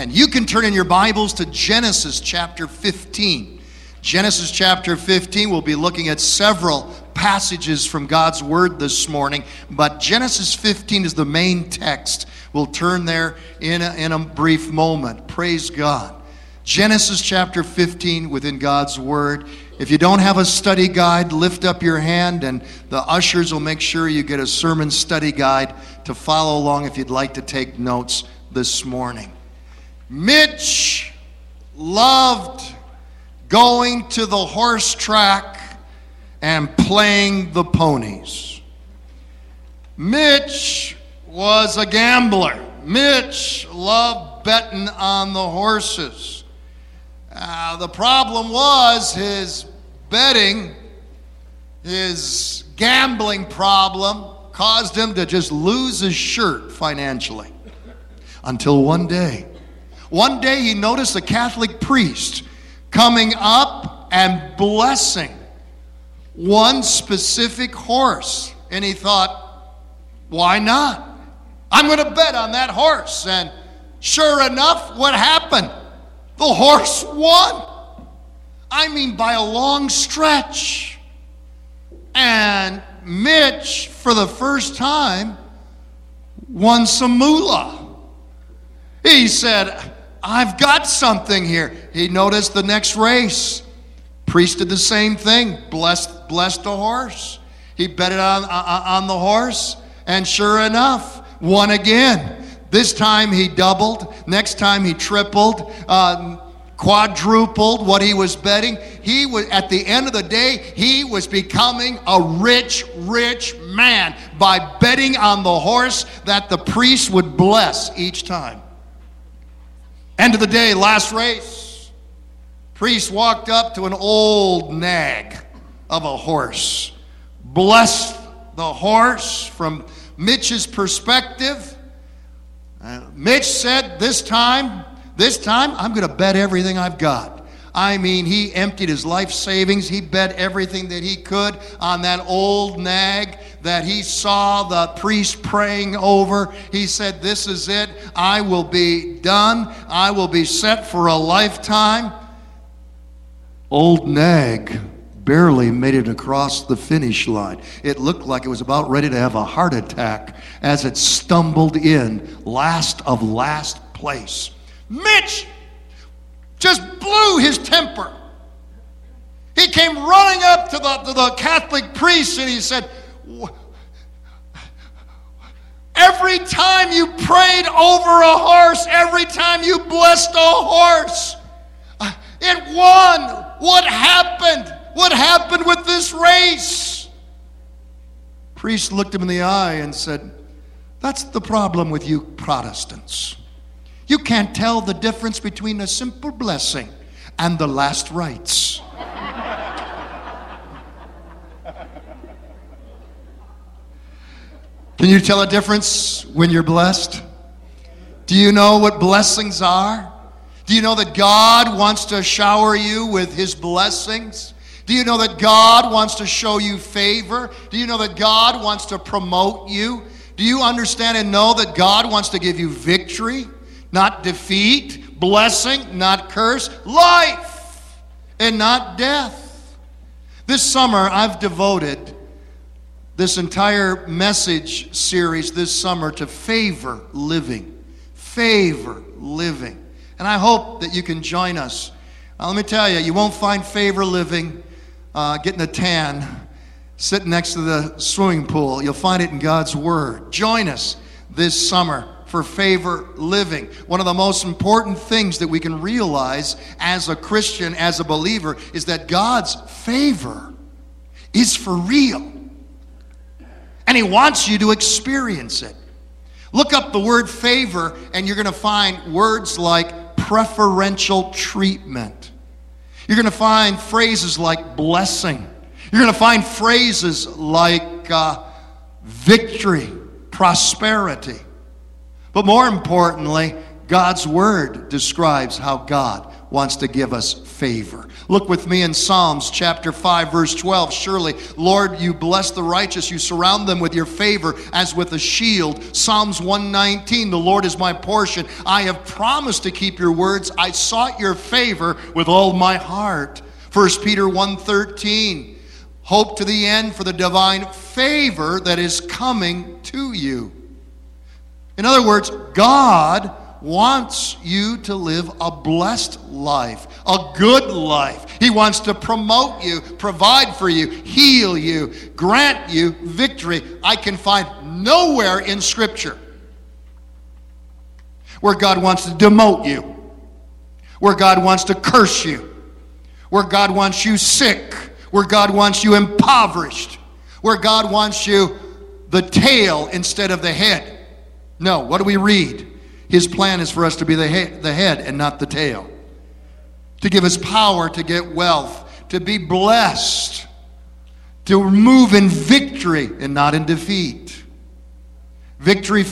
And you can turn in your Bibles to Genesis chapter 15. Genesis chapter 15, we'll be looking at several passages from God's Word this morning, but Genesis 15 is the main text. We'll turn there in a, in a brief moment. Praise God. Genesis chapter 15 within God's Word. If you don't have a study guide, lift up your hand and the ushers will make sure you get a sermon study guide to follow along if you'd like to take notes this morning. Mitch loved going to the horse track and playing the ponies. Mitch was a gambler. Mitch loved betting on the horses. Uh, the problem was his betting, his gambling problem caused him to just lose his shirt financially. Until one day, one day he noticed a Catholic priest coming up and blessing one specific horse. And he thought, why not? I'm going to bet on that horse. And sure enough, what happened? The horse won. I mean, by a long stretch. And Mitch, for the first time, won some moolah. He said, I've got something here. He noticed the next race. Priest did the same thing, blessed, blessed the horse. He bet it on, on the horse, and sure enough, won again. This time he doubled. Next time he tripled, uh, quadrupled what he was betting. He was, at the end of the day, he was becoming a rich, rich man by betting on the horse that the priest would bless each time. End of the day, last race. Priest walked up to an old nag of a horse, blessed the horse from Mitch's perspective. Uh, Mitch said, This time, this time, I'm going to bet everything I've got. I mean, he emptied his life savings. He bet everything that he could on that old nag that he saw the priest praying over. He said, This is it. I will be done. I will be set for a lifetime. Old nag barely made it across the finish line. It looked like it was about ready to have a heart attack as it stumbled in, last of last place. Mitch just blew his temper. He came running up to the, to the Catholic priest and he said, Every time you prayed over a horse, every time you blessed a horse, uh, it won. What happened? What happened with this race? Priest looked him in the eye and said, That's the problem with you Protestants. You can't tell the difference between a simple blessing and the last rites. Can you tell a difference when you're blessed? Do you know what blessings are? Do you know that God wants to shower you with His blessings? Do you know that God wants to show you favor? Do you know that God wants to promote you? Do you understand and know that God wants to give you victory? Not defeat, blessing, not curse, life, and not death. This summer, I've devoted this entire message series this summer to favor living. Favor living. And I hope that you can join us. Now, let me tell you, you won't find favor living uh, getting a tan sitting next to the swimming pool. You'll find it in God's Word. Join us this summer for favor living. One of the most important things that we can realize as a Christian, as a believer, is that God's favor is for real. And He wants you to experience it. Look up the word favor, and you're going to find words like preferential treatment. You're going to find phrases like blessing. You're going to find phrases like uh, victory, prosperity. But more importantly, God's Word describes how God wants to give us favor. Look with me in Psalms chapter 5, verse 12. Surely, Lord, you bless the righteous. You surround them with your favor as with a shield. Psalms 119, the Lord is my portion. I have promised to keep your words. I sought your favor with all my heart. 1 Peter 1:13. Hope to the end for the divine favor that is coming to you. In other words, God wants you to live a blessed life, a good life. He wants to promote you, provide for you, heal you, grant you victory. I can find nowhere in Scripture where God wants to demote you, where God wants to curse you, where God wants you sick, where God wants you impoverished, where God wants you the tail instead of the head. No, what do we read? His plan is for us to be the head, the head and not the tail. To give us power to get wealth, to be blessed, to move in victory and not in defeat. Victory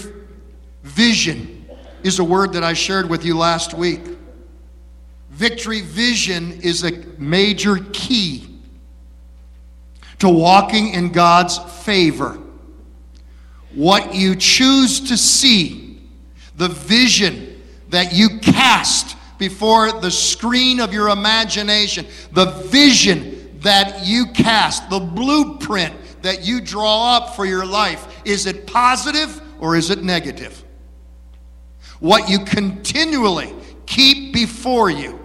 vision is a word that I shared with you last week. Victory vision is a major key to walking in God's favor. What you choose to see the vision that you cast before the screen of your imagination, the vision that you cast, the blueprint that you draw up for your life, is it positive or is it negative? What you continually keep before you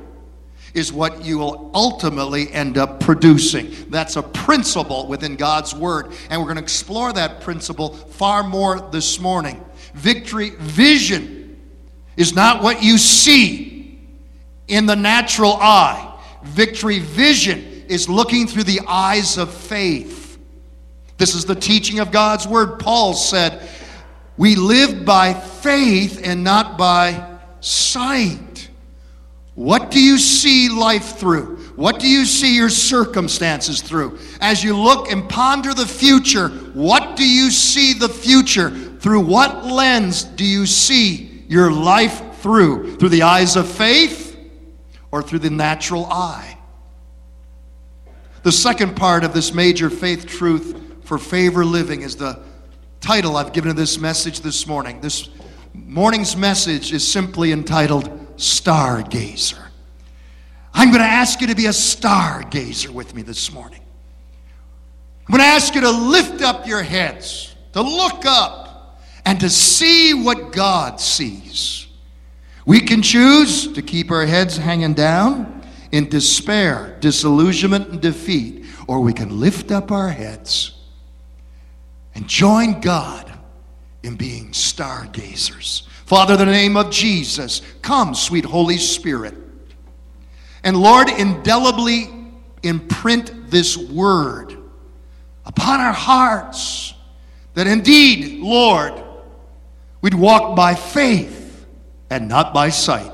is what you will ultimately end up producing. That's a principle within God's Word, and we're going to explore that principle far more this morning. Victory vision is not what you see in the natural eye. Victory vision is looking through the eyes of faith. This is the teaching of God's word. Paul said, We live by faith and not by sight. What do you see life through? What do you see your circumstances through? As you look and ponder the future, what do you see the future? Through what lens do you see your life through? Through the eyes of faith or through the natural eye? The second part of this major faith truth for favor living is the title I've given to this message this morning. This morning's message is simply entitled Stargazer. I'm going to ask you to be a stargazer with me this morning. I'm going to ask you to lift up your heads, to look up, and to see what God sees. We can choose to keep our heads hanging down in despair, disillusionment, and defeat, or we can lift up our heads and join God in being stargazers. Father, the name of Jesus, come, sweet Holy Spirit. And Lord, indelibly imprint this word upon our hearts that indeed, Lord, we'd walk by faith and not by sight.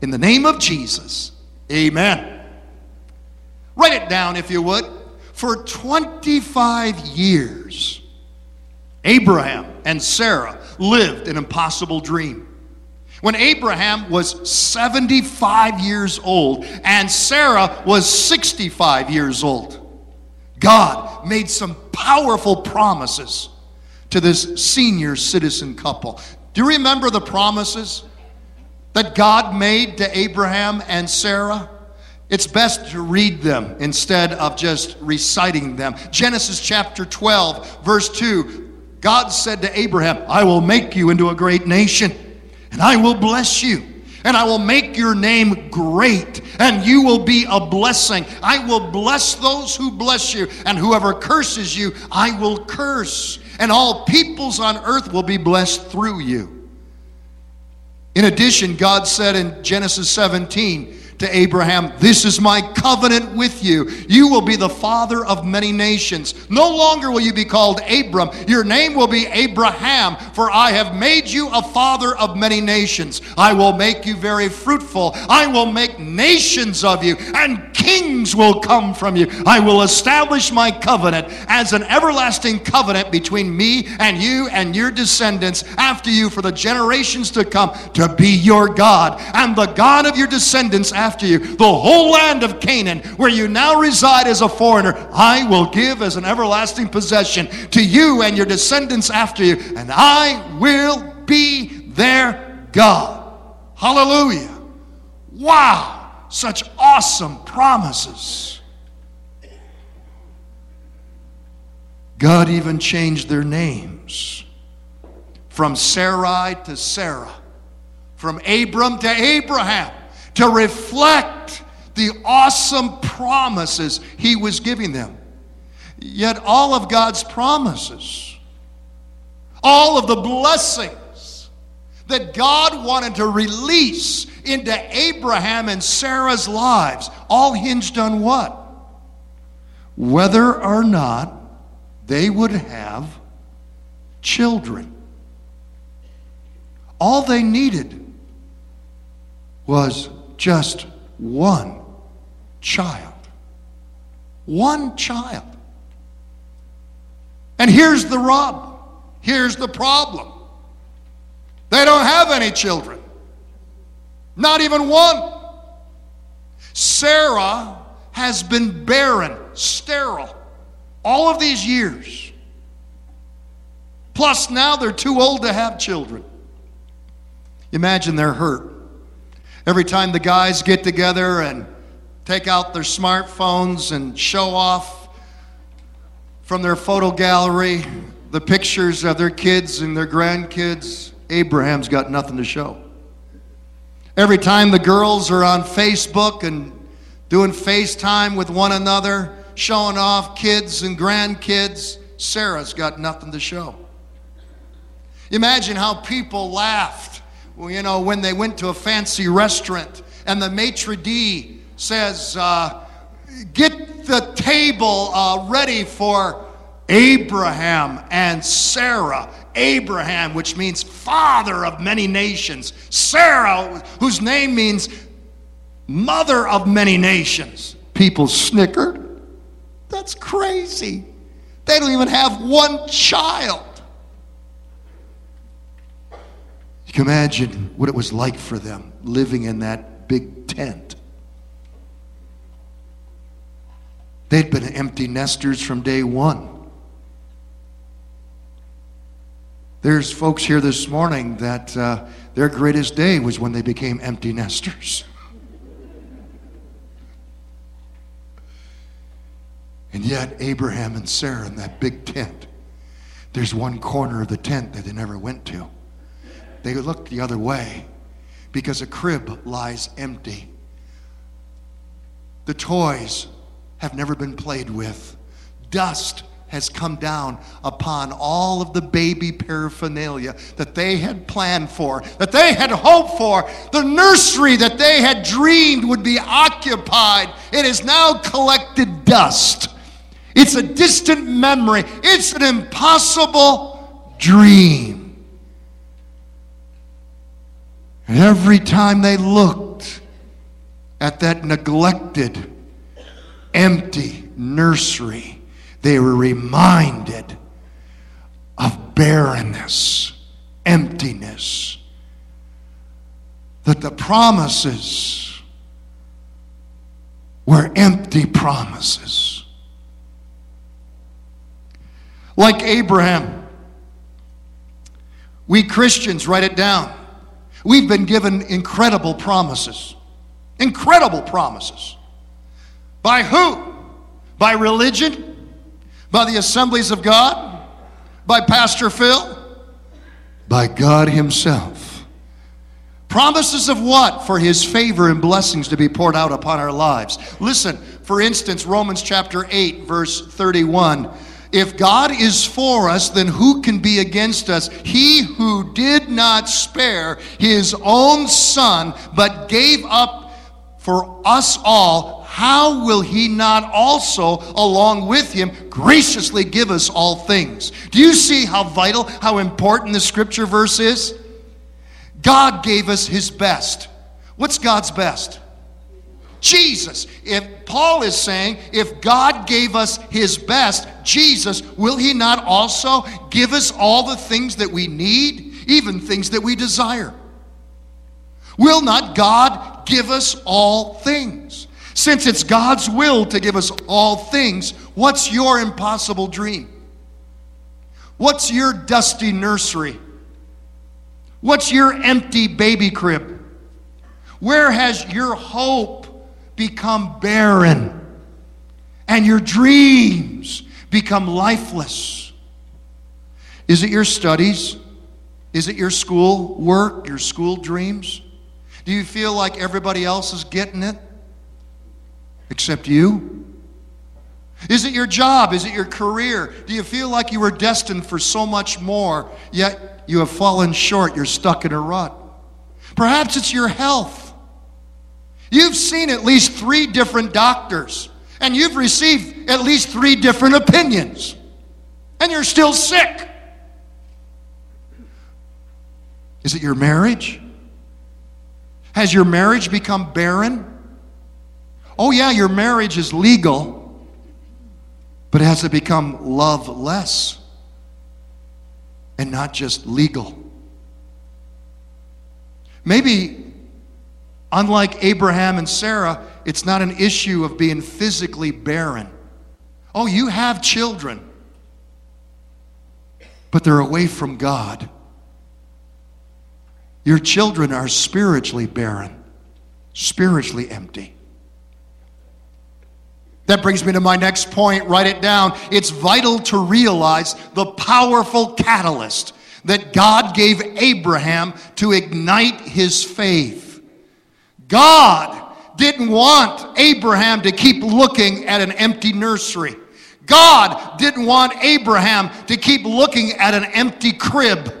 In the name of Jesus, amen. Write it down if you would. For 25 years, Abraham and Sarah lived an impossible dream. When Abraham was 75 years old and Sarah was 65 years old, God made some powerful promises to this senior citizen couple. Do you remember the promises that God made to Abraham and Sarah? It's best to read them instead of just reciting them. Genesis chapter 12, verse 2 God said to Abraham, I will make you into a great nation and I will bless you. And I will make your name great, and you will be a blessing. I will bless those who bless you, and whoever curses you, I will curse. And all peoples on earth will be blessed through you. In addition, God said in Genesis 17, to Abraham, This is my covenant with you. You will be the father of many nations. No longer will you be called Abram. Your name will be Abraham, for I have made you a father of many nations. I will make you very fruitful. I will make nations of you, and Kings will come from you. I will establish my covenant as an everlasting covenant between me and you and your descendants after you for the generations to come to be your God and the God of your descendants after you. The whole land of Canaan, where you now reside as a foreigner, I will give as an everlasting possession to you and your descendants after you, and I will be their God. Hallelujah. Wow. Such awesome promises. God even changed their names from Sarai to Sarah, from Abram to Abraham, to reflect the awesome promises he was giving them. Yet, all of God's promises, all of the blessings that God wanted to release into Abraham and Sarah's lives, all hinged on what? Whether or not they would have children. All they needed was just one child. One child. And here's the rub. Here's the problem. They don't have any children. Not even one. Sarah has been barren, sterile, all of these years. Plus, now they're too old to have children. Imagine they're hurt. Every time the guys get together and take out their smartphones and show off from their photo gallery the pictures of their kids and their grandkids, Abraham's got nothing to show. Every time the girls are on Facebook and doing FaceTime with one another, showing off kids and grandkids, Sarah's got nothing to show. Imagine how people laughed, you know, when they went to a fancy restaurant and the maitre d' says, uh, "Get the table uh, ready for Abraham and Sarah." Abraham, which means father of many nations, Sarah, whose name means mother of many nations. People snickered. That's crazy. They don't even have one child. You can imagine what it was like for them living in that big tent. They'd been empty nesters from day one. There's folks here this morning that uh, their greatest day was when they became empty nesters. And yet, Abraham and Sarah in that big tent, there's one corner of the tent that they never went to. They looked the other way because a crib lies empty. The toys have never been played with. Dust has come down upon all of the baby paraphernalia that they had planned for, that they had hoped for. The nursery that they had dreamed would be occupied. It is now collected dust. It's a distant memory, it's an impossible dream. And every time they looked at that neglected, empty nursery, they were reminded of barrenness, emptiness, that the promises were empty promises. Like Abraham, we Christians, write it down. We've been given incredible promises. Incredible promises. By who? By religion? By the assemblies of God? By Pastor Phil? By God Himself. Promises of what? For His favor and blessings to be poured out upon our lives. Listen, for instance, Romans chapter 8, verse 31. If God is for us, then who can be against us? He who did not spare his own son, but gave up for us all, how will he not also, along with him, graciously give us all things? Do you see how vital, how important the scripture verse is? God gave us his best. What's God's best? Jesus. If Paul is saying, if God gave us his best, Jesus, will he not also give us all the things that we need, even things that we desire? Will not God give us all things? Since it's God's will to give us all things, what's your impossible dream? What's your dusty nursery? What's your empty baby crib? Where has your hope become barren and your dreams become lifeless? Is it your studies? Is it your school work, your school dreams? Do you feel like everybody else is getting it except you? Is it your job? Is it your career? Do you feel like you were destined for so much more, yet you have fallen short? You're stuck in a rut. Perhaps it's your health. You've seen at least three different doctors, and you've received at least three different opinions, and you're still sick. Is it your marriage? Has your marriage become barren? Oh, yeah, your marriage is legal, but has it become loveless and not just legal? Maybe, unlike Abraham and Sarah, it's not an issue of being physically barren. Oh, you have children, but they're away from God. Your children are spiritually barren, spiritually empty. That brings me to my next point. Write it down. It's vital to realize the powerful catalyst that God gave Abraham to ignite his faith. God didn't want Abraham to keep looking at an empty nursery. God didn't want Abraham to keep looking at an empty crib.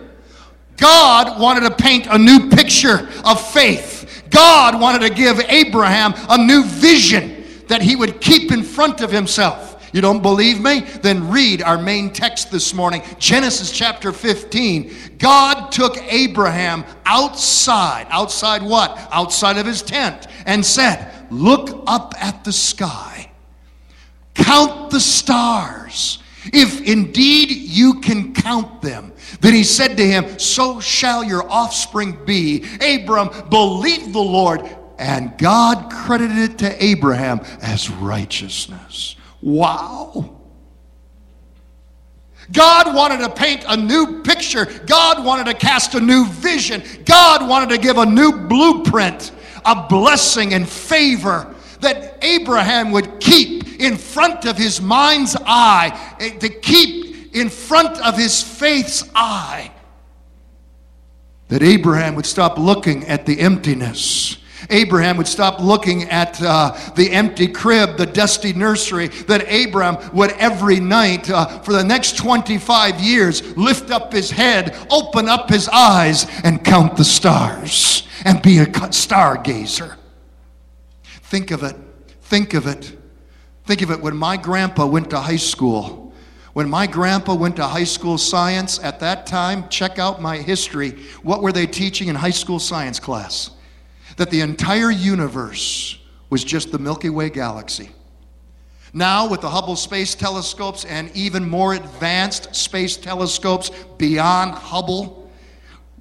God wanted to paint a new picture of faith. God wanted to give Abraham a new vision that he would keep in front of himself. You don't believe me? Then read our main text this morning, Genesis chapter 15. God took Abraham outside. Outside what? Outside of his tent and said, Look up at the sky, count the stars. If indeed you can count them, then he said to him, So shall your offspring be. Abram believed the Lord, and God credited it to Abraham as righteousness. Wow. God wanted to paint a new picture. God wanted to cast a new vision. God wanted to give a new blueprint, a blessing and favor that Abraham would keep in front of his mind's eye, eh, to keep in front of his faith's eye. That Abraham would stop looking at the emptiness Abraham would stop looking at uh, the empty crib, the dusty nursery, that Abraham would every night uh, for the next 25 years lift up his head, open up his eyes, and count the stars and be a stargazer. Think of it. Think of it. Think of it. When my grandpa went to high school, when my grandpa went to high school science at that time, check out my history. What were they teaching in high school science class? that the entire universe was just the Milky Way galaxy. Now, with the Hubble Space Telescopes and even more advanced space telescopes beyond Hubble,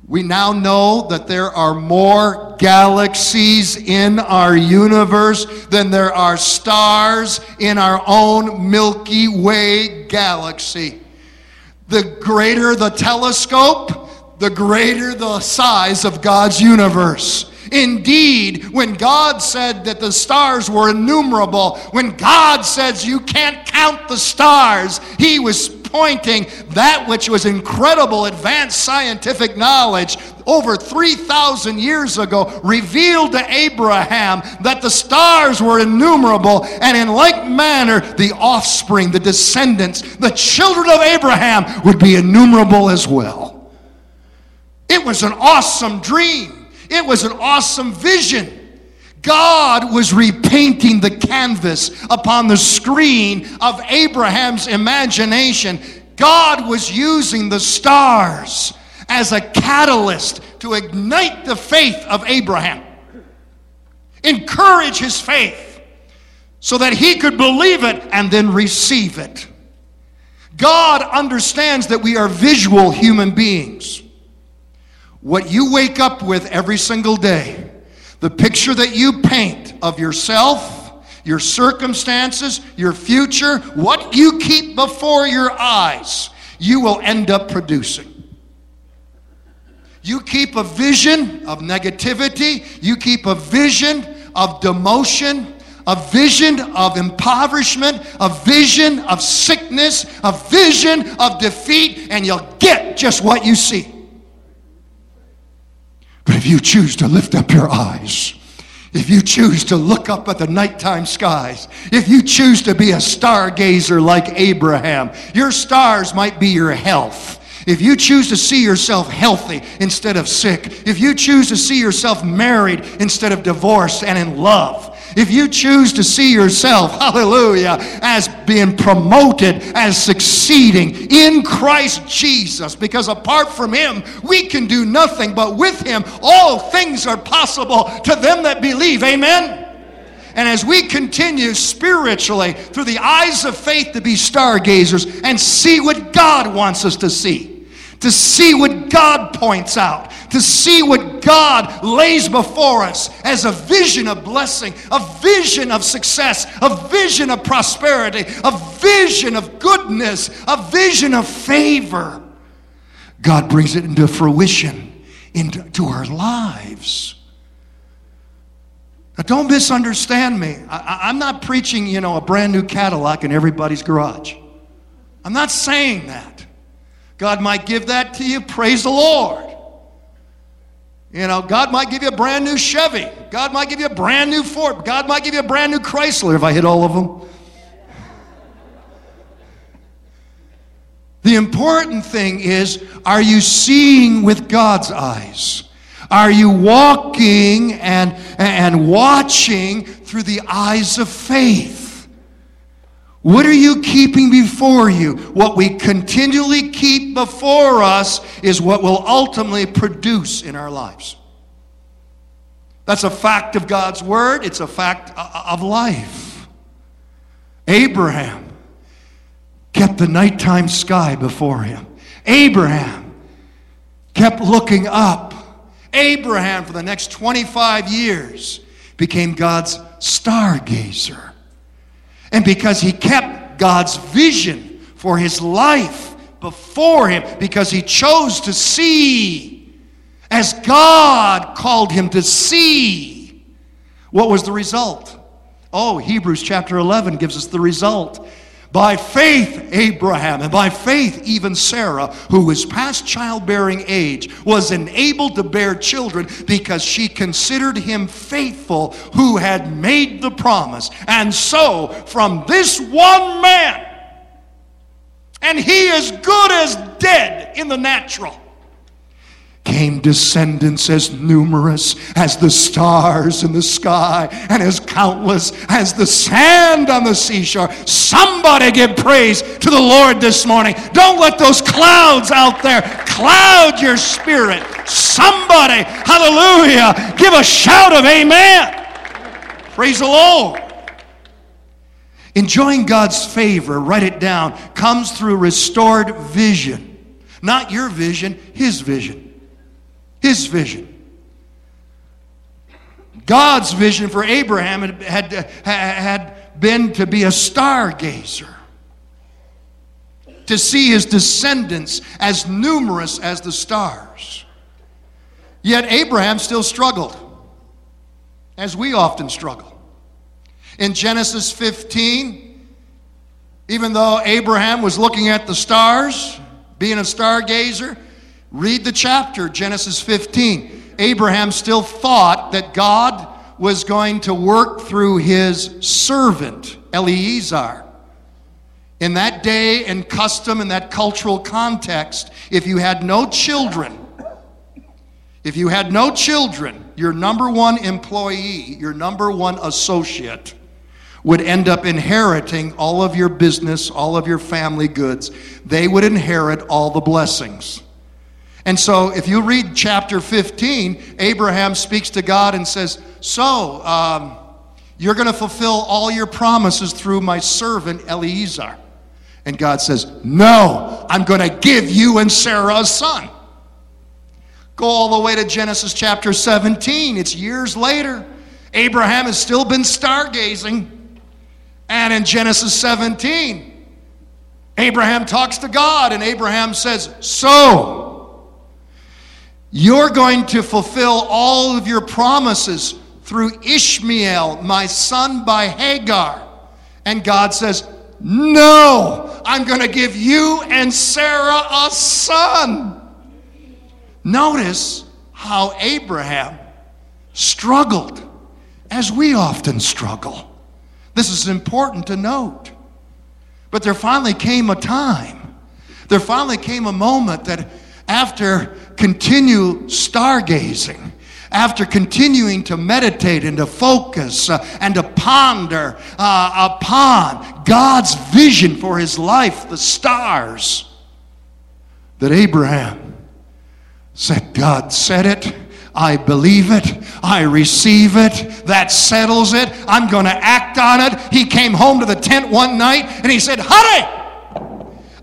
we now know that there are more galaxies in our universe than there are stars in our own Milky Way galaxy. The greater the telescope, the greater the size of God's universe. Indeed, when God said that the stars were innumerable, when God says you can't count the stars, he was pointing that which was incredible advanced scientific knowledge over 3,000 years ago revealed to Abraham that the stars were innumerable, and in like manner, the offspring, the descendants, the children of Abraham would be innumerable as well. It was an awesome dream. It was an awesome vision. God was repainting the canvas upon the screen of Abraham's imagination. God was using the stars as a catalyst to ignite the faith of Abraham. encourage his faith so that he could believe it and then receive it. God understands that we are visual human beings. What you wake up with every single day, the picture that you paint of yourself, your circumstances, your future, what you keep before your eyes, you will end up producing. You keep a vision of negativity, you keep a vision of demotion, a vision of impoverishment, a vision of sickness, a vision of defeat, and you'll get just what you see. But if you choose to lift up your eyes, if you choose to look up at the nighttime skies, if you choose to be a stargazer like Abraham, your stars might be your health. If you choose to see yourself healthy instead of sick, if you choose to see yourself married instead of divorced and in love, if you choose to see yourself, hallelujah, as being promoted, as succeeding in Christ Jesus, because apart from Him, we can do nothing, but with Him, all things are possible to them that believe. Amen? And as we continue spiritually through the eyes of faith to be stargazers and see what God wants us to see to see what God points out, to see what God lays before us as a vision of blessing, a vision of success, a vision of prosperity, a vision of goodness, a vision of favor. God brings it into fruition into our lives. Now, don't misunderstand me. I, am not preaching, you know, a brand new Cadillac in everybody's garage. I'm not saying that. God might give that to you. Praise the Lord. You know, God might give you a brand new Chevy. God might give you a brand new Ford. God might give you a brand new Chrysler if I hit all of them. The important thing is are you seeing with God's eyes? Are you walking and, and watching through the eyes of faith? What are you keeping before you? What we continually keep before us is what will ultimately produce in our lives. That's a fact of God's word, it's a fact uh, uh, of life. Abraham kept the nighttime sky before him. Abraham kept looking up. Abraham, for the next 25 years, became God's stargazer. And because he kept God's vision for his life before him, because he chose to see as God called him to see, what was the result? Oh, Hebrews chapter 11 gives us the result. By faith, Abraham, and by faith, even Sarah, who was past childbearing age, was enabled to bear children because she considered him faithful who had made the promise. And so, from this one man, and he is good as dead in the natural came descendants as numerous as the stars in the sky and as countless as the sand on the seashore. Somebody give praise to the Lord this morning. Don't let those clouds out there cloud your spirit. Somebody, hallelujah, give a shout of amen. Praise the Lord. Enjoying God's favor, write it down, comes through restored vision. Not your vision, His vision. His vision. God's vision for Abraham had, had, had been to be a stargazer, to see his descendants as numerous as the stars. Yet Abraham still struggled, as we often struggle. In Genesis 15, even though Abraham was looking at the stars, being a stargazer, Read the chapter, Genesis 15. Abraham still thought that God was going to work through his servant, Eliezer. In that day and custom, in that cultural context, if you had no children, if you had no children, your number one employee, your number one associate, would end up inheriting all of your business, all of your family goods. They would inherit all the blessings. And so, if you read chapter 15, Abraham speaks to God and says, So, um, you're going to fulfill all your promises through my servant Eliezer. And God says, No, I'm going to give you and Sarah a son. Go all the way to Genesis chapter 17. It's years later. Abraham has still been stargazing. And in Genesis 17, Abraham talks to God, and Abraham says, So, you're going to fulfill all of your promises through Ishmael, my son by Hagar. And God says, No, I'm going to give you and Sarah a son. Notice how Abraham struggled, as we often struggle. This is important to note. But there finally came a time, there finally came a moment that after continued stargazing, after continuing to meditate and to focus uh, and to ponder uh, upon God's vision for his life, the stars, that Abraham said, God said it. I believe it. I receive it. That settles it. I'm going to act on it. He came home to the tent one night and he said, Honey,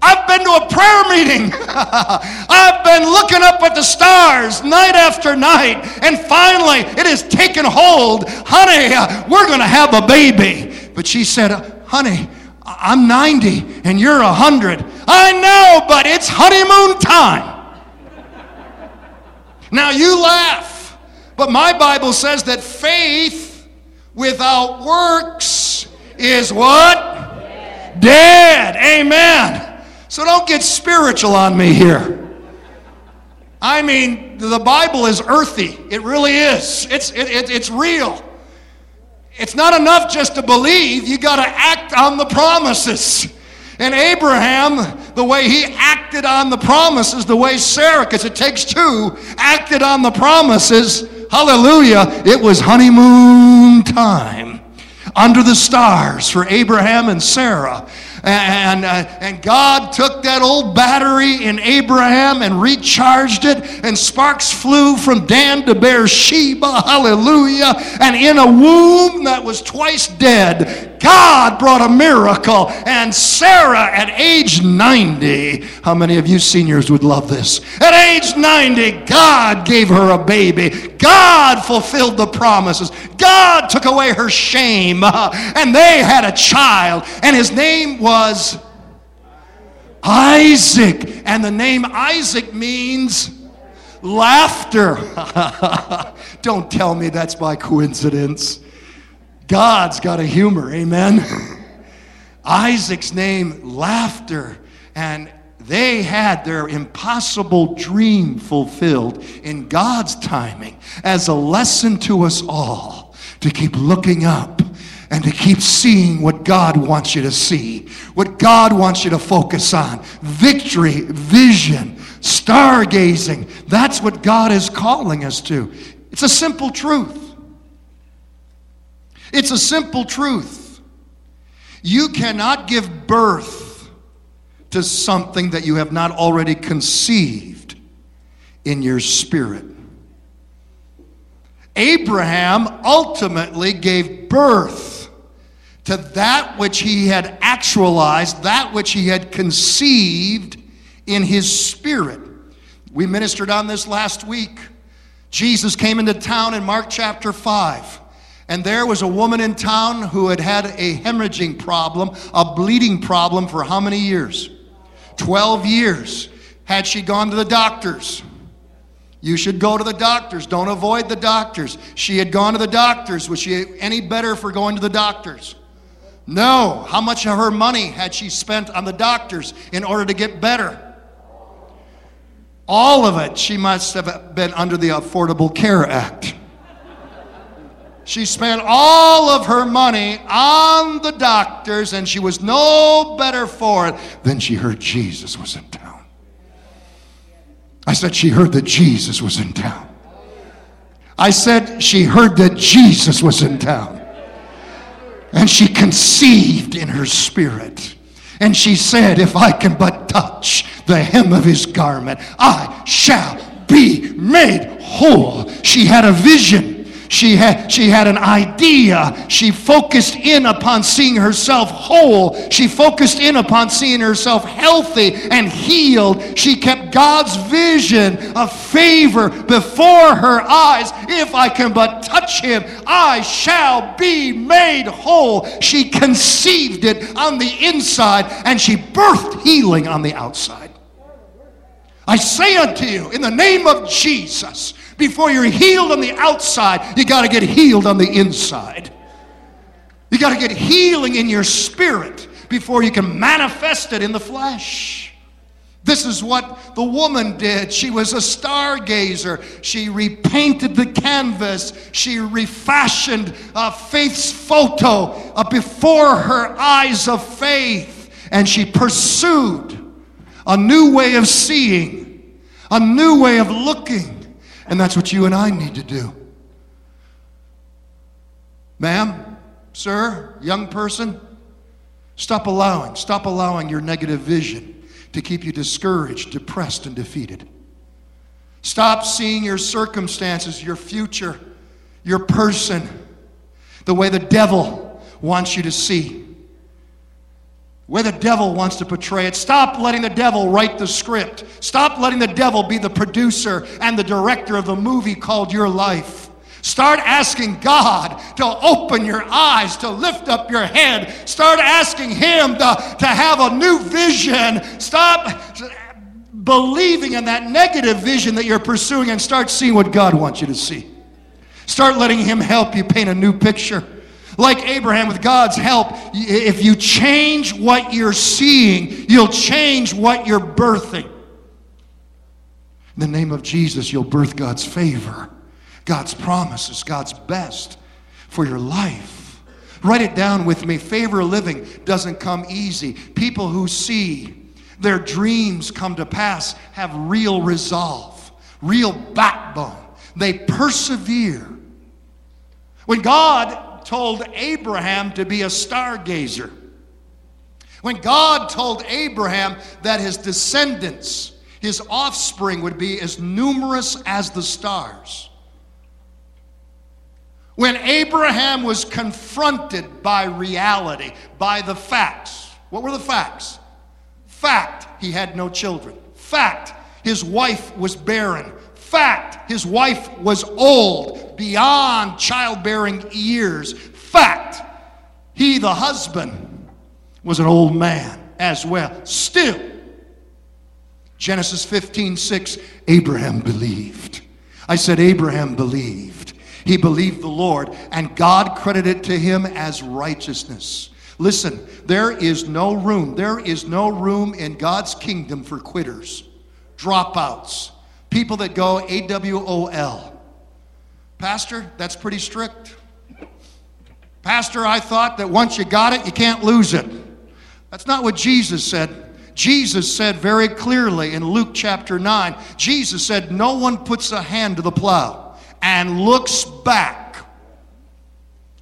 I've been to a prayer meeting. I've been looking up at the stars night after night, and finally it has taken hold. Honey, uh, we're going to have a baby. But she said, Honey, I'm 90 and you're 100. I know, but it's honeymoon time. now you laugh, but my Bible says that faith without works is what? Dead. Amen. So don't get spiritual on me here. I mean, the Bible is earthy. It really is. It's, it, it, it's real. It's not enough just to believe, you got to act on the promises. And Abraham, the way he acted on the promises, the way Sarah, because it takes two, acted on the promises, hallelujah, it was honeymoon time under the stars for Abraham and Sarah. And, uh, and God took that old battery in Abraham and recharged it, and sparks flew from Dan to Beersheba. Hallelujah. And in a womb that was twice dead, God brought a miracle. And Sarah, at age 90, how many of you seniors would love this? At age 90, God gave her a baby. God fulfilled the promises. God took away her shame. And they had a child. And his name was Isaac. And the name Isaac means laughter. Don't tell me that's by coincidence. God's got a humor, amen? Isaac's name, laughter. And they had their impossible dream fulfilled in God's timing as a lesson to us all to keep looking up and to keep seeing what God wants you to see, what God wants you to focus on. Victory, vision, stargazing. That's what God is calling us to. It's a simple truth. It's a simple truth. You cannot give birth to something that you have not already conceived in your spirit. Abraham ultimately gave birth to that which he had actualized, that which he had conceived in his spirit. We ministered on this last week. Jesus came into town in Mark chapter 5. And there was a woman in town who had had a hemorrhaging problem, a bleeding problem for how many years? 12 years. Had she gone to the doctors? You should go to the doctors. Don't avoid the doctors. She had gone to the doctors. Was she any better for going to the doctors? No. How much of her money had she spent on the doctors in order to get better? All of it. She must have been under the Affordable Care Act. She spent all of her money on the doctors, and she was no better for it than she heard Jesus was in town. I said she heard that Jesus was in town. I said she heard that Jesus was in town. And she conceived in her spirit. And she said, If I can but touch the hem of his garment, I shall be made whole. She had a vision. She had, she had an idea. She focused in upon seeing herself whole. She focused in upon seeing herself healthy and healed. She kept God's vision of favor before her eyes. If I can but touch him, I shall be made whole. She conceived it on the inside and she birthed healing on the outside. I say unto you, in the name of Jesus, before you're healed on the outside, you got to get healed on the inside. You got to get healing in your spirit before you can manifest it in the flesh. This is what the woman did. She was a stargazer. She repainted the canvas. She refashioned uh, faith's photo uh, before her eyes of faith. And she pursued a new way of seeing, a new way of looking. And that's what you and I need to do. Ma'am, sir, young person, stop allowing, stop allowing your negative vision to keep you discouraged, depressed, and defeated. Stop seeing your circumstances, your future, your person, the way the devil wants you to see where the devil wants to portray it. Stop letting the devil write the script. Stop letting the devil be the producer and the director of the movie called your life. Start asking God to open your eyes, to lift up your head. Start asking Him to, to have a new vision. Stop believing in that negative vision that you're pursuing and start seeing what God wants you to see. Start letting Him help you paint a new picture. Like Abraham, with God's help, if you change what you're seeing, you'll change what you're birthing. In the name of Jesus, you'll birth God's favor, God's promises, God's best for your life. Write it down with me. Favor living doesn't come easy. People who see their dreams come to pass have real resolve, real backbone. They persevere. When God told Abraham to be a stargazer, when God told Abraham that his descendants, his offspring, would be as numerous as the stars, when Abraham was confronted by reality, by the facts, what were the facts? Fact, he had no children. Fact, his wife was barren. Fact, his wife was old, beyond childbearing years. Fact, he, the husband, was an old man as well. Still, Genesis 15 6, Abraham believed. I said, Abraham believed. He believed the Lord, and God credited to him as righteousness. Listen, there is no room, there is no room in God's kingdom for quitters, dropouts, people that go AWOL. Pastor, that's pretty strict. Pastor, I thought that once you got it, you can't lose it. That's not what Jesus said. Jesus said very clearly in Luke chapter 9, Jesus said, No one puts a hand to the plow and looks back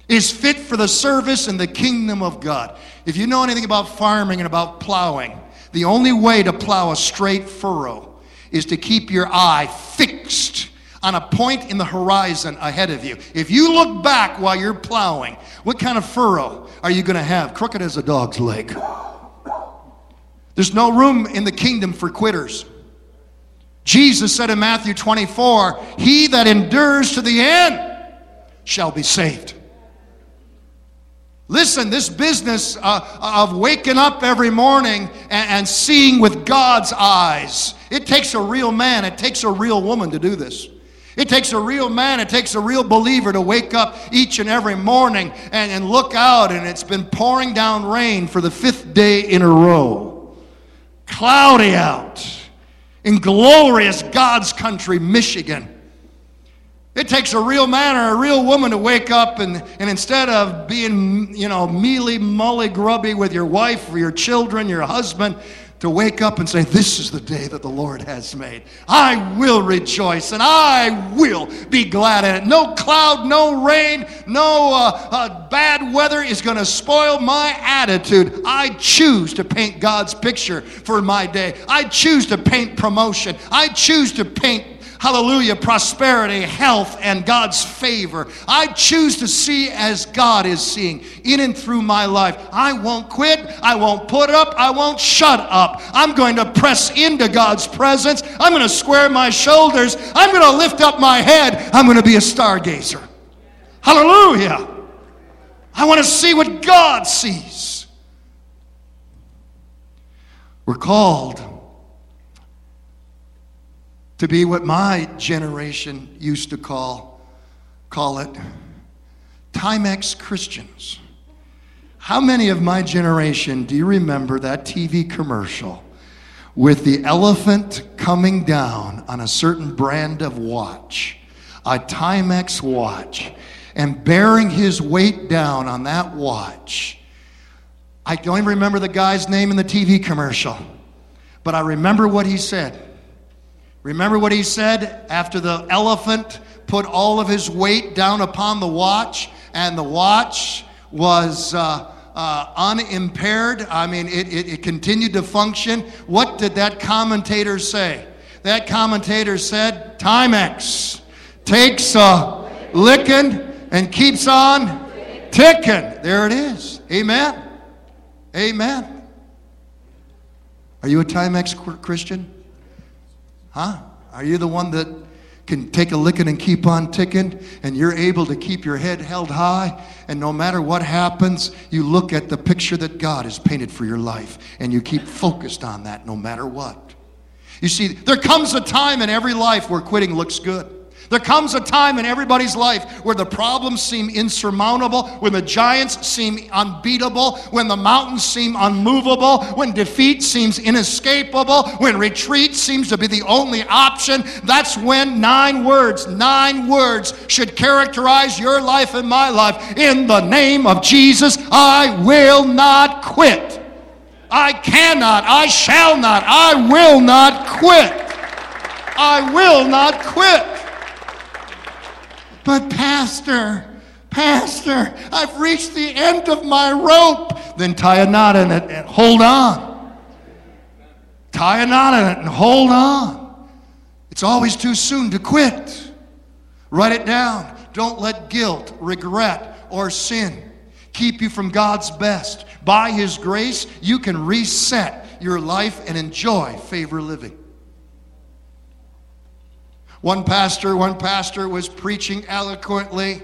is fit for the service in the kingdom of God. If you know anything about farming and about plowing, the only way to plow a straight furrow is to keep your eye fixed on a point in the horizon ahead of you. If you look back while you're plowing, what kind of furrow are you going to have? Crooked as a dog's leg. There's no room in the kingdom for quitters. Jesus said in Matthew 24, He that endures to the end shall be saved. Listen, this business uh, of waking up every morning and, and seeing with God's eyes, it takes a real man, it takes a real woman to do this. It takes a real man, it takes a real believer to wake up each and every morning and, and look out, and it's been pouring down rain for the fifth day in a row. Cloudy out in glorious God's country, Michigan. It takes a real man or a real woman to wake up and, and instead of being, you know, mealy, mully, grubby with your wife or your children, your husband, to wake up and say, This is the day that the Lord has made. I will rejoice and I will be glad in it. No cloud, no rain, no uh, uh, bad weather is going to spoil my attitude. I choose to paint God's picture for my day. I choose to paint promotion. I choose to paint hallelujah, prosperity, health, and God's favor. I choose to see as God is seeing in and through my life. I won't quit. I won't put up. I won't shut up. I'm going to press into God's presence. I'm going to square my shoulders. I'm going to lift up my head. I'm going to be a stargazer. Hallelujah. I want to see what God sees. We're called to be what my generation used to call call it Timex Christians. How many of my generation do you remember that TV commercial with the elephant coming down on a certain brand of watch, a Timex watch, and bearing his weight down on that watch? I don't even remember the guy's name in the TV commercial, but I remember what he said. Remember what he said after the elephant put all of his weight down upon the watch, and the watch was uh, uh, unimpaired. I mean, it, it, it continued to function. What did that commentator say? That commentator said, Timex takes a licking and keeps on ticking. There it is. Amen. Amen. Are you a Timex Christian? Huh? Are you the one that can take a licking and keep on ticking? And you're able to keep your head held high? And no matter what happens you look at the picture that god has painted for your life and you keep focused on that no matter what. You see there comes a time in every life where quitting looks good there comes a time in everybody's life where the problems seem insurmountable, when the giants seem unbeatable, when the mountains seem unmovable, when defeat seems inescapable, when retreat seems to be the only option. That's when nine words, nine words should characterize your life and my life. In the name of Jesus, I will not quit. I cannot, I shall not, I will not quit. I will not quit. But, Pastor, Pastor, I've reached the end of my rope. Then tie a knot in it and hold on. Tie a knot in it and hold on. It's always too soon to quit. Write it down. Don't let guilt, regret, or sin keep you from God's best. By His grace, you can reset your life and enjoy favor living. One pastor, one pastor was preaching eloquently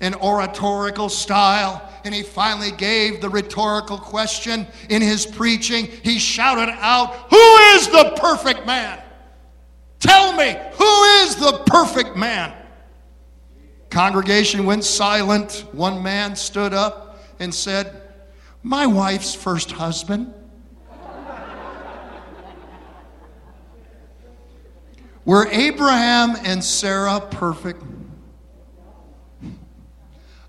in oratorical style, and he finally gave the rhetorical question in his preaching. He shouted out, Who is the perfect man? Tell me, who is the perfect man? Congregation went silent. One man stood up and said, My wife's first husband. Were Abraham and Sarah perfect?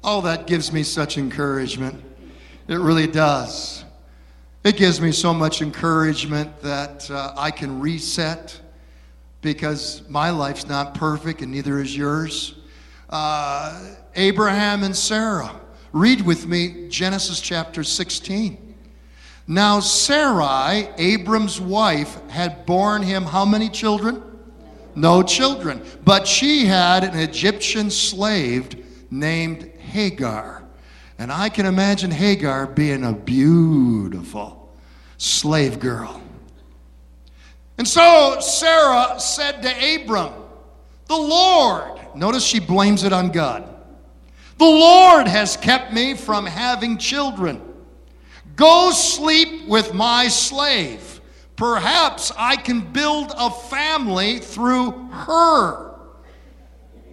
Oh, that gives me such encouragement. It really does. It gives me so much encouragement that uh, I can reset because my life's not perfect and neither is yours. Uh, Abraham and Sarah. Read with me Genesis chapter 16. Now, Sarai, Abram's wife, had borne him how many children? No children. But she had an Egyptian slave named Hagar. And I can imagine Hagar being a beautiful slave girl. And so Sarah said to Abram, The Lord, notice she blames it on God. The Lord has kept me from having children. Go sleep with my slave. Perhaps I can build a family through her.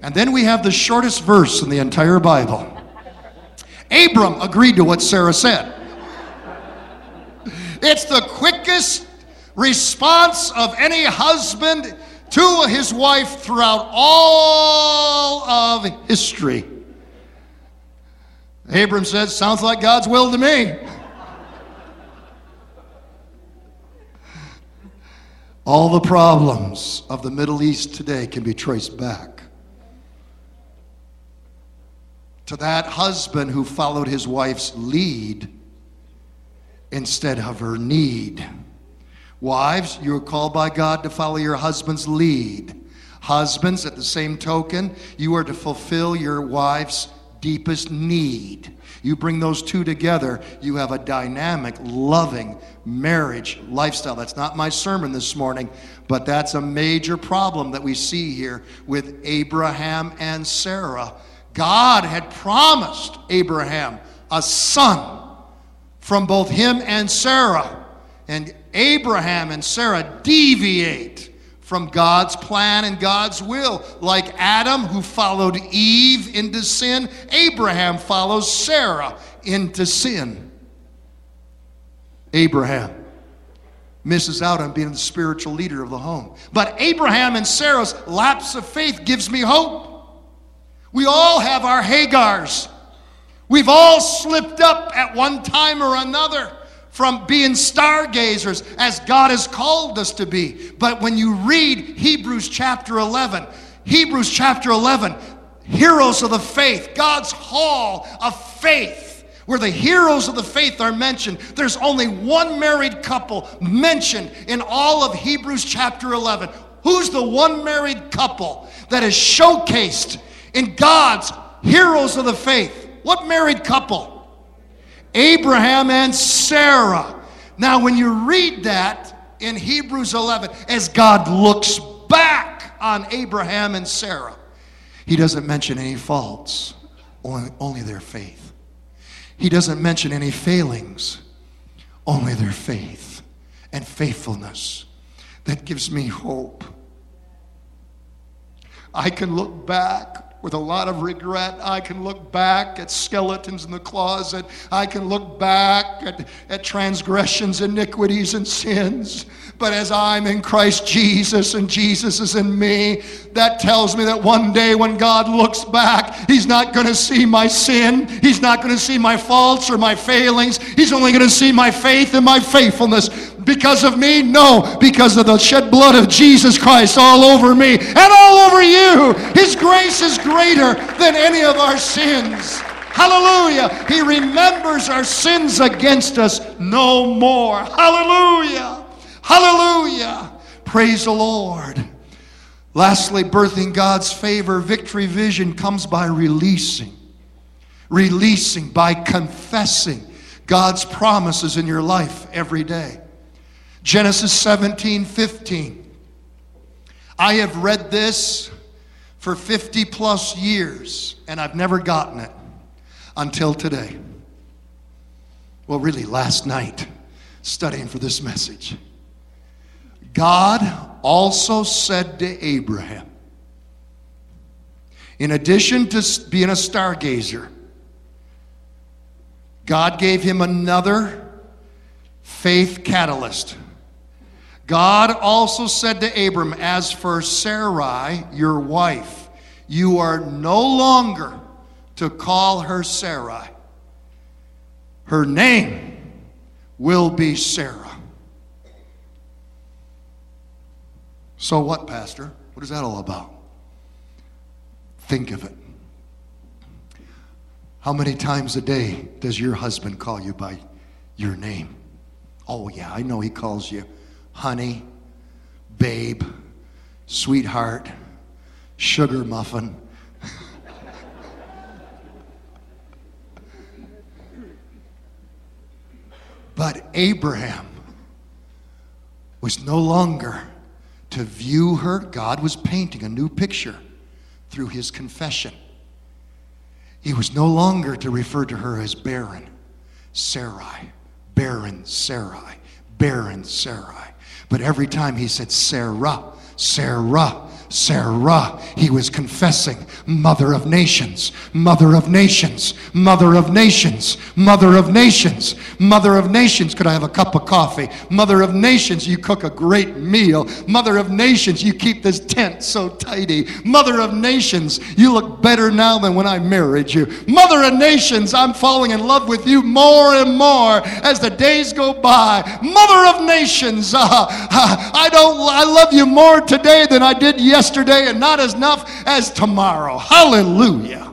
And then we have the shortest verse in the entire Bible. Abram agreed to what Sarah said. It's the quickest response of any husband to his wife throughout all of history. Abram says, Sounds like God's will to me. All the problems of the Middle East today can be traced back to that husband who followed his wife's lead instead of her need. Wives, you are called by God to follow your husband's lead. Husbands, at the same token, you are to fulfill your wife's deepest need. You bring those two together, you have a dynamic, loving marriage lifestyle. That's not my sermon this morning, but that's a major problem that we see here with Abraham and Sarah. God had promised Abraham a son from both him and Sarah. And Abraham and Sarah deviate from God's plan and God's will. Like Adam, who followed Eve into sin, Abraham follows Sarah into sin. Abraham misses out on being the spiritual leader of the home. But Abraham and Sarah's lapse of faith gives me hope. We all have our Hagars. We've all slipped up at one time or another from being stargazers as God has called us to be. But when you read Hebrews chapter 11, Hebrews chapter 11, heroes of the faith, God's hall of faith, where the heroes of the faith are mentioned, there's only one married couple mentioned in all of Hebrews chapter 11. Who's the one married couple that is showcased in God's heroes of the faith? What married couple? Abraham and Sarah. Now, when you read that in Hebrews 11, as God looks back on Abraham and Sarah, he doesn't mention any faults, only, their faith. He doesn't mention any failings, only their faith and faithfulness. That gives me hope. I can look back with a lot of regret. I can look back at skeletons in the closet. I can look back at, at transgressions, iniquities, and sins. But as I'm in Christ Jesus and Jesus is in me, that tells me that one day when God looks back, He's not going to see my sin. He's not going to see my faults or my failings. He's only going to see my faith and my faithfulness. Because of me? No, because of the shed blood of Jesus Christ all over me and all over you. His grace is greater than any of our sins. Hallelujah. He remembers our sins against us no more. Hallelujah. Hallelujah. Praise the Lord. Lastly, birthing God's favor, victory vision comes by releasing. Releasing, by confessing God's promises in your life every day. Genesis 17 15. I have read this for 50 plus years, and I've never gotten it until today. Well, really, last night, studying for this message. God also said to Abraham, in addition to being a stargazer, God gave him another faith catalyst. God also said to Abram, As for Sarai, your wife, you are no longer to call her Sarai. Her name will be Sarah. So, what, Pastor? What is that all about? Think of it. How many times a day does your husband call you by your name? Oh, yeah, I know he calls you honey, babe, sweetheart, sugar muffin. but Abraham was no longer to view her. God was painting a new picture through his confession. He was no longer to refer to her as barren, Sarai, barren Sarai, barren Sarai. But every time he said, Sarah, Sarah, Sarah. He was confessing, Mother of nations, Mother of nations, Mother of nations, Mother of nations, Mother of nations. Could I have a cup of coffee? Mother of nations, you cook a great meal. Mother of nations, you keep this tent so tidy. Mother of nations, you look better now than when I married you. Mother of nations, I'm falling in love with you more and more as the days go by. Mother of nations, uh, uh, I don't I love you more today than I did yesterday and not as enough as tomorrow. Hallelujah.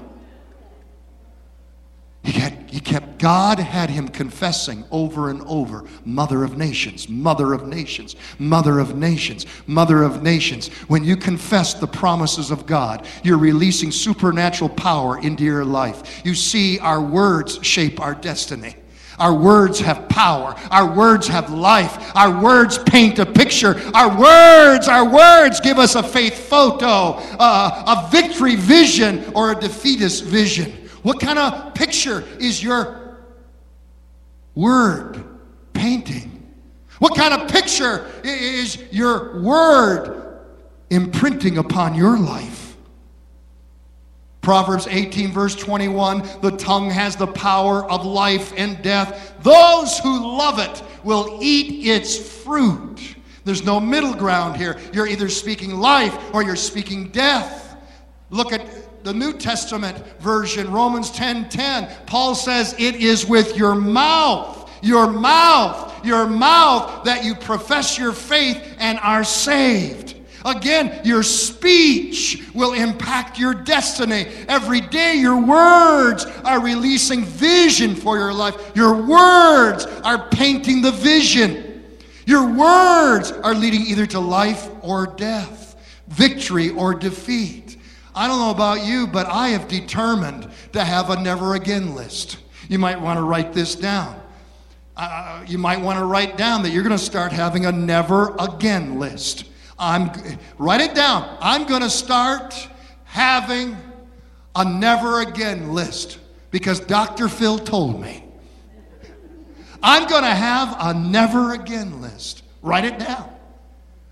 He, had, he kept, God had him confessing over and over, Mother of Nations, Mother of Nations, Mother of Nations, Mother of Nations. When you confess the promises of God, you're releasing supernatural power into your life. You see, our words shape our destiny. Our words have power. Our words have life. Our words paint a picture. Our words, our words give us a faith photo, uh, a victory vision, or a defeatist vision. What kind of picture is your word painting? What kind of picture is your word imprinting upon your life? Proverbs 18, verse 21 the tongue has the power of life and death. Those who love it will eat its fruit. There's no middle ground here. You're either speaking life or you're speaking death. Look at the New Testament version, Romans 10 10. Paul says, It is with your mouth, your mouth, your mouth that you profess your faith and are saved. Again, your speech will impact your destiny. Every day, your words are releasing vision for your life. Your words are painting the vision. Your words are leading either to life or death, victory or defeat. I don't know about you, but I have determined to have a never again list. You might want to write this down. Uh, you might want to write down that you're going to start having a never again list. I'm write it down. I'm going to start having a never again list because Dr. Phil told me. I'm going to have a never again list. Write it down.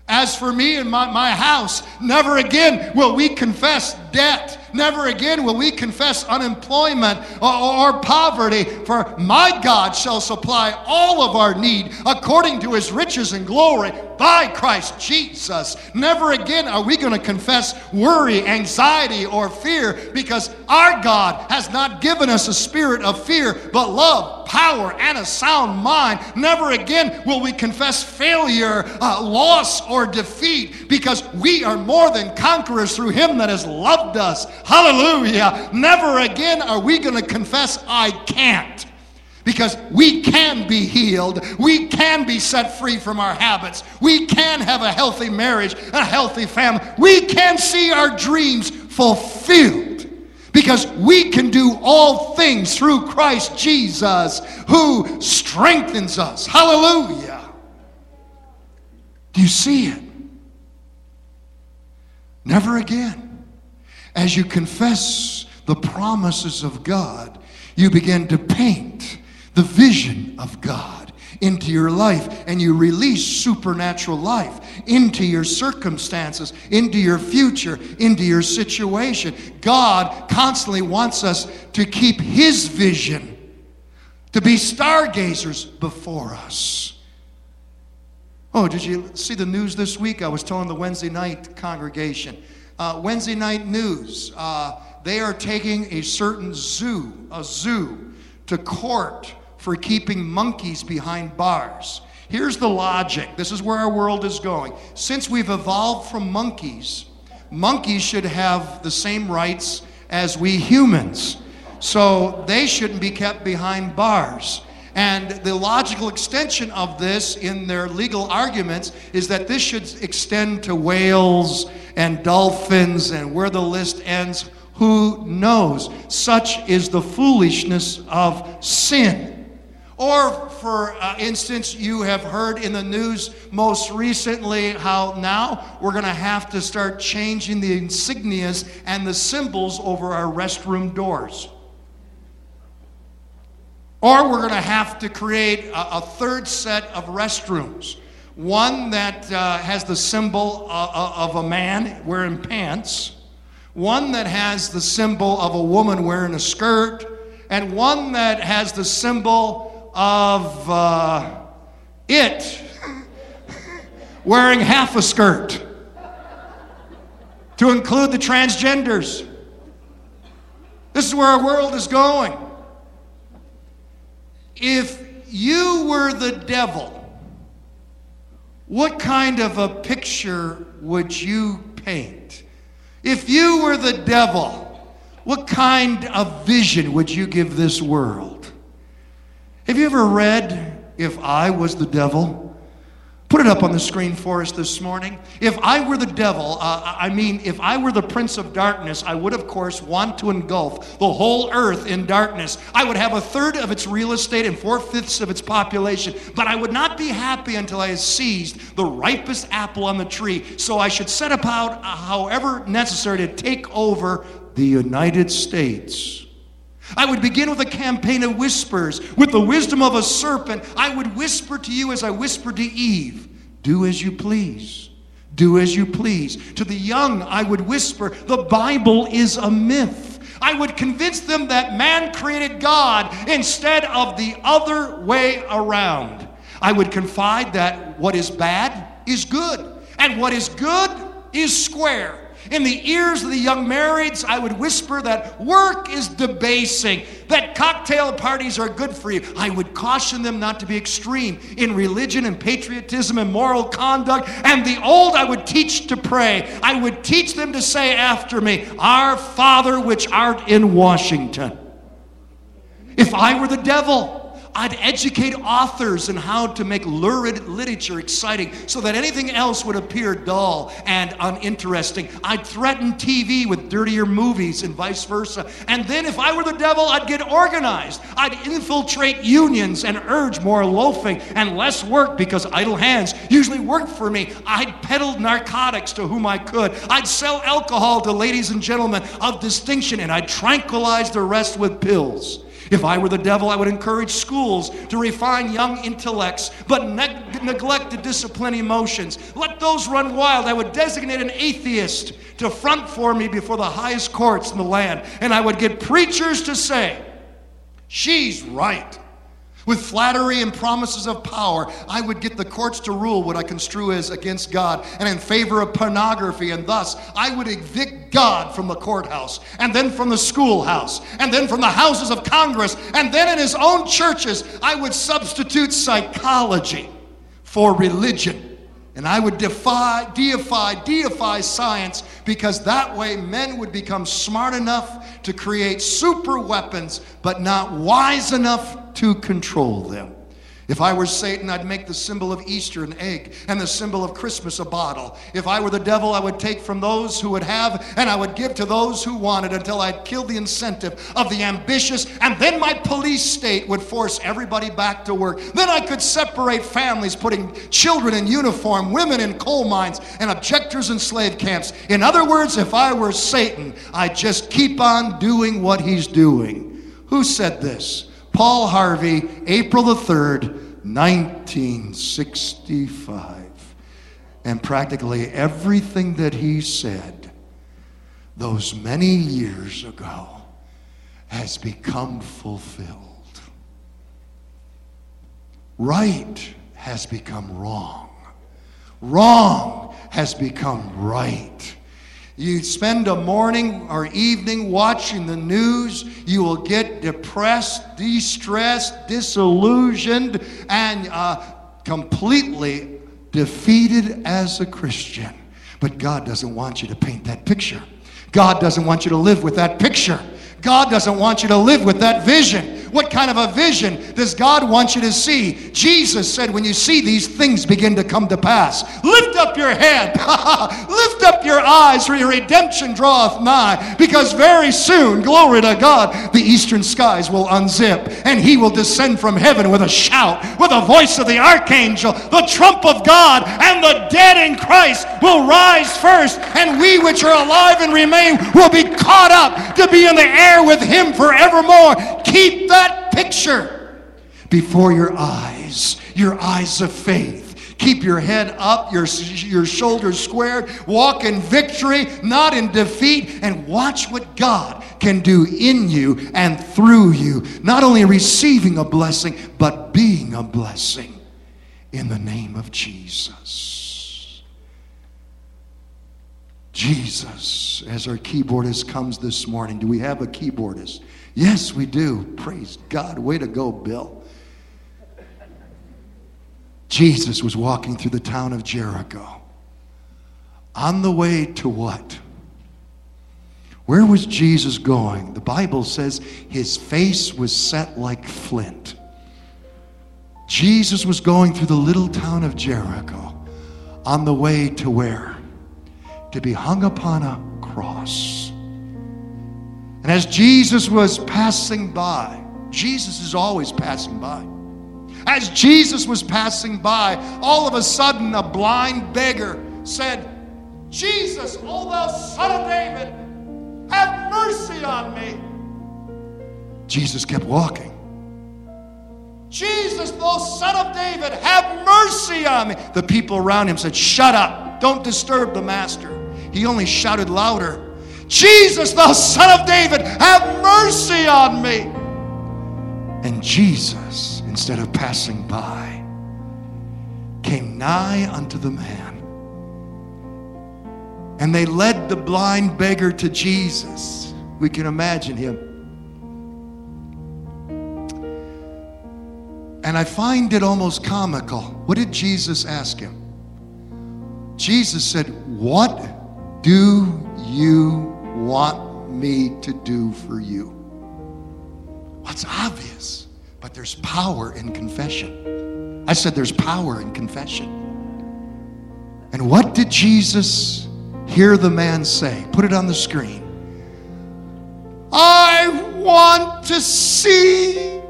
As for me and my, my house, never again will we confess debt. Never again will we confess unemployment or, or, poverty, for my God shall supply all of our need according to his riches and glory by Christ Jesus. Never again are we going to confess worry, anxiety, or fear because our God has not given us a spirit of fear, but love, power, and a sound mind. Never again will we confess failure, uh, loss, or defeat because we are more than conquerors through him that has loved us. Hallelujah. Never again are we going to confess, I can't. Because we can be healed. We can be set free from our habits. We can have a healthy marriage, a healthy family. We can see our dreams fulfilled. Because we can do all things through Christ Jesus who strengthens us. Hallelujah. Do you see it? Never again. As you confess the promises of God, you begin to paint the vision of God into your life and you release supernatural life into your circumstances, into your future, into your situation. God constantly wants us to keep His vision, to be stargazers before us. Oh, did you see the news this week? I was telling the Wednesday night congregation uh, Wednesday night news. Uh, they are taking a certain zoo, a zoo, to court for keeping monkeys behind bars. Here's the logic. This is where our world is going. Since we've evolved from monkeys, monkeys should have the same rights as we humans. So they shouldn't be kept behind bars. And the logical extension of this in their legal arguments is that this should extend to whales and dolphins and where the list ends, who knows? Such is the foolishness of sin. Or, for uh, instance, you have heard in the news most recently how now we're going to have to start changing the insignias and the symbols over our restroom doors. Or we're going to have to create a, a, third set of restrooms. One that uh, has the symbol uh, uh, of a man wearing pants, one that has the symbol of a woman wearing a skirt, and one that has the symbol of uh, it wearing half a skirt to include the transgenders. This is where our world is going. If you were the devil, what kind of a picture would you paint? If you were the devil, what kind of vision would you give this world? Have you ever read If I Was the Devil? Put it up on the screen for us this morning. If I were the devil, uh, I mean, if I were the prince of darkness, I would, of course, want to engulf the whole earth in darkness. I would have a third of its real estate and four fifths of its population, but I would not be happy until I had seized the ripest apple on the tree. So I should set about, uh, however necessary, to take over the United States. I would begin with a campaign of whispers. With the wisdom of a serpent, I would whisper to you as I whispered to Eve do as you please. Do as you please. To the young, I would whisper, the Bible is a myth. I would convince them that man created God instead of the other way around. I would confide that what is bad is good, and what is good is square. In the ears of the young marrieds, I would whisper that work is debasing, that cocktail parties are good for you. I would caution them not to be extreme in religion and patriotism and moral conduct. And the old, I would teach to pray. I would teach them to say after me, Our Father which art in Washington. If I were the devil, I'd educate authors in how to make lurid literature exciting so that anything else would appear dull and uninteresting. I'd threaten TV with dirtier movies and vice versa. And then, if I were the devil, I'd get organized. I'd infiltrate unions and urge more loafing and less work because idle hands usually work for me. I'd peddle narcotics to whom I could. I'd sell alcohol to ladies and gentlemen of distinction, and I'd tranquilize the rest with pills. If I were the devil, I would encourage schools to refine young intellects, but ne- neglect to discipline emotions. Let those run wild. I would designate an atheist to front for me before the highest courts in the land, and I would get preachers to say, She's right. With flattery and promises of power, I would get the courts to rule what I construe as against God and in favor of pornography, and thus I would evict God from the courthouse, and then from the schoolhouse, and then from the houses of Congress, and then in his own churches, I would substitute psychology for religion. And I would defy, deify, deify science because that way men would become smart enough to create super weapons, but not wise enough to control them. If I were Satan, I'd make the symbol of Easter an egg and the symbol of Christmas a bottle. If I were the devil, I would take from those who would have and I would give to those who wanted until I'd killed the incentive of the ambitious. And then my police state would force everybody back to work. Then I could separate families, putting children in uniform, women in coal mines, and objectors in slave camps. In other words, if I were Satan, I'd just keep on doing what he's doing. Who said this? Paul Harvey, April the 3rd, 1965. And practically everything that he said those many years ago has become fulfilled. Right has become wrong. Wrong has become right. You spend a morning or evening watching the news, you will get depressed, distressed, disillusioned, and uh, completely defeated as a Christian. But God doesn't want you to paint that picture. God doesn't want you to live with that picture. God doesn't want you to live with that vision. What kind of a vision does God want you to see? Jesus said, when you see these things begin to come to pass, lift up your head, lift up your eyes, for your redemption draweth nigh. Because very soon, glory to God, the eastern skies will unzip, and he will descend from heaven with a shout, with the voice of the archangel, the trump of God, and the dead in Christ will rise first, and we which are alive and remain will be caught up to be in the air with him forevermore. Keep picture before your eyes, your eyes of faith. Keep your head up, your, your shoulders squared. Walk in victory, not in defeat. And watch what God can do in you and through you. Not only receiving a blessing, but being a blessing in the name of Jesus. Jesus, as our keyboardist comes this morning, do we have a keyboardist? Yes, we do. Praise God. Way to go, Bill. Jesus was walking through the town of Jericho. On the way to what? Where was Jesus going? The Bible says his face was set like flint. Jesus was going through the little town of Jericho on the way to where? To be hung upon a cross. And as Jesus was passing by, Jesus is always passing by. As Jesus was passing by, all of a sudden a blind beggar said, Jesus, O thou son of David, have mercy on me. Jesus kept walking. Jesus, thou son of David, have mercy on me. The people around him said, Shut up. Don't disturb the master. He only shouted louder, Jesus, thou son of David, have mercy on me. And Jesus, instead of passing by, came nigh unto the man. And they led the blind beggar to Jesus. We can imagine him And I find it almost comical. What did Jesus ask him? Jesus said, What do you want me to do for you? Well, obvious, but there's power in confession. I said, There's power in confession. And what did Jesus hear the man say? Put it on the screen. I want to see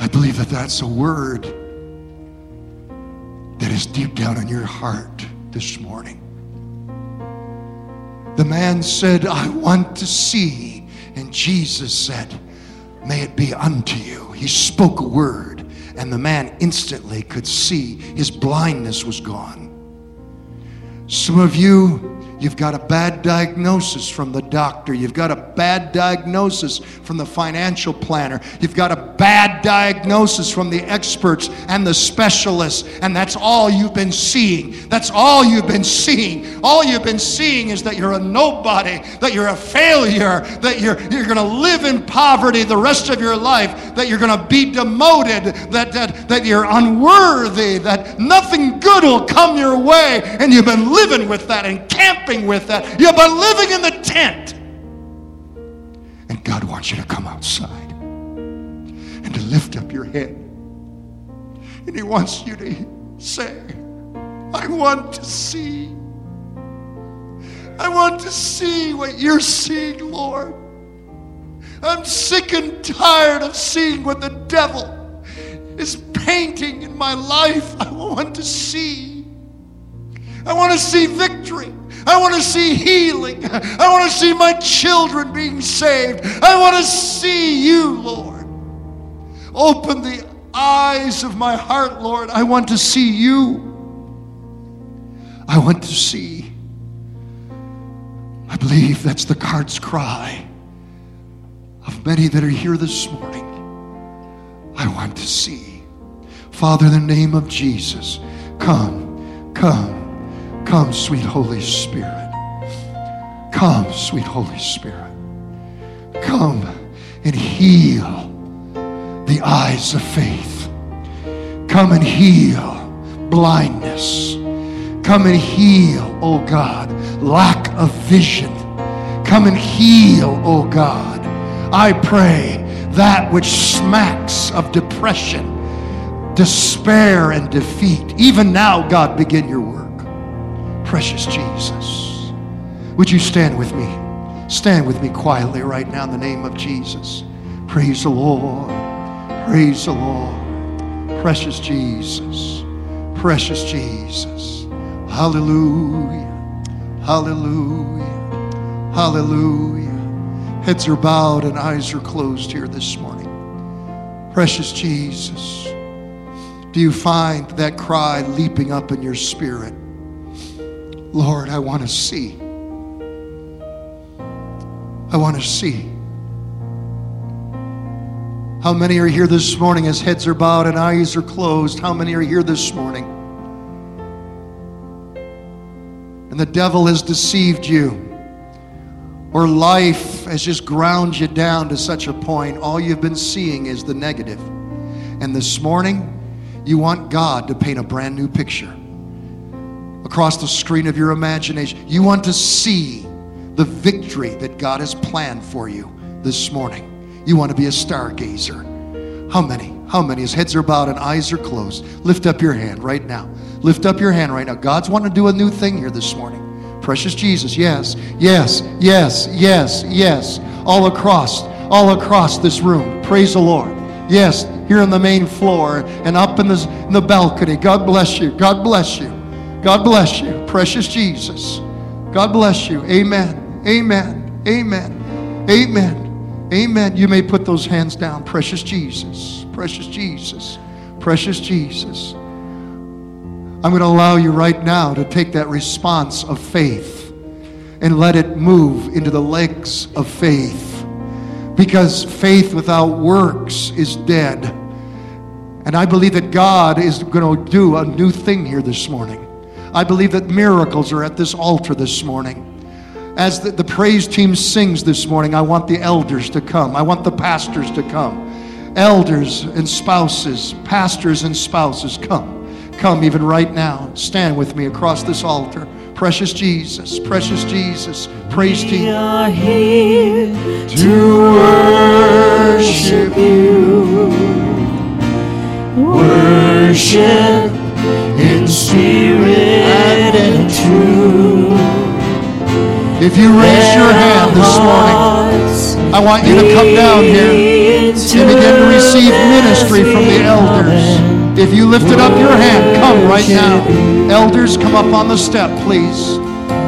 I believe that that's a word that is deep down in your heart this morning. The man said, I want to see. And Jesus said, May it be unto you. He spoke a word, and the man instantly could see his blindness was gone. Some of you You've got a bad diagnosis from the doctor. You've got a bad diagnosis from the financial planner. You've got a bad diagnosis from the experts and the specialists. And that's all you've been seeing. That's all you've been seeing. All you've been seeing is that you're a nobody, that you're a failure, that you're, you're going to live in poverty the rest of your life, that you're going to be demoted, that, that, that you're unworthy, that nothing good will come your way. And you've been living with that and camping with that. You've been living in the tent. And God wants you to come outside and to lift up your head. And He wants you to say, I want to see. I want to see what you're seeing, Lord. I'm sick and tired of seeing what the devil is painting in my life. I want to see. I want to see victory. I want to see healing. I want to see my children being saved. I want to see you, Lord. Open the eyes of my heart, Lord. I want to see you. I want to see. I believe that's the card's cry of many that are here this morning. I want to see. Father, in the name of Jesus, come, come. Come, sweet Holy Spirit. Come, sweet Holy Spirit. Come and heal the eyes of faith. Come and heal blindness. Come and heal, oh God, lack of vision. Come and heal, oh God. I pray that which smacks of depression, despair, and defeat. Even now, God, begin your work precious Jesus. Would you stand with me? Stand with me quietly right now in the name of Jesus. Praise the Lord. Praise the Lord. Precious Jesus. Precious Jesus. Hallelujah. Hallelujah. Hallelujah. Heads are bowed and eyes are closed here this morning. Precious Jesus, do you find that cry leaping up in your spirit? Lord, I want to see. I want to see. How many are here this morning as heads are bowed and eyes are closed? How many are here this morning? And the devil has deceived you, or life has just ground you down to such a point, all you've been seeing is the negative. And this morning, you want God to paint a brand new picture across the screen of your imagination. You want to see the victory that God has planned for you this morning. You want to be a stargazer. How many? How many? His heads are bowed and eyes are closed. Lift up your hand right now. Lift up your hand right now. God's wanting to do a new thing here this morning. Precious Jesus, yes, yes, yes, yes, yes. All across, all across this room. Praise the Lord. Yes, here on the main floor and up in the, in the balcony. God bless you. God bless you. God bless you. Precious Jesus. God bless you. Amen. Amen. Amen. Amen. Amen. You may put those hands down. Precious Jesus. Precious Jesus. Precious Jesus. I'm going to allow you right now to take that response of faith and let it move into the legs of faith. Because faith without works is dead. And I believe that God is going to do a new thing here this morning. I believe that miracles are at this altar this morning. As the, the, praise team sings this morning, I want the elders to come. I want the pastors to come. Elders and spouses, pastors and spouses, come. Come even right now. Stand with me across this altar. Precious Jesus, precious Jesus, praise We team. are here to worship you. Worship spirit and truth. If you raise your hand this morning, I want you to come down here and begin to receive ministry from the elders. If you lifted up your hand, come right now. Elders, come up on the step, please.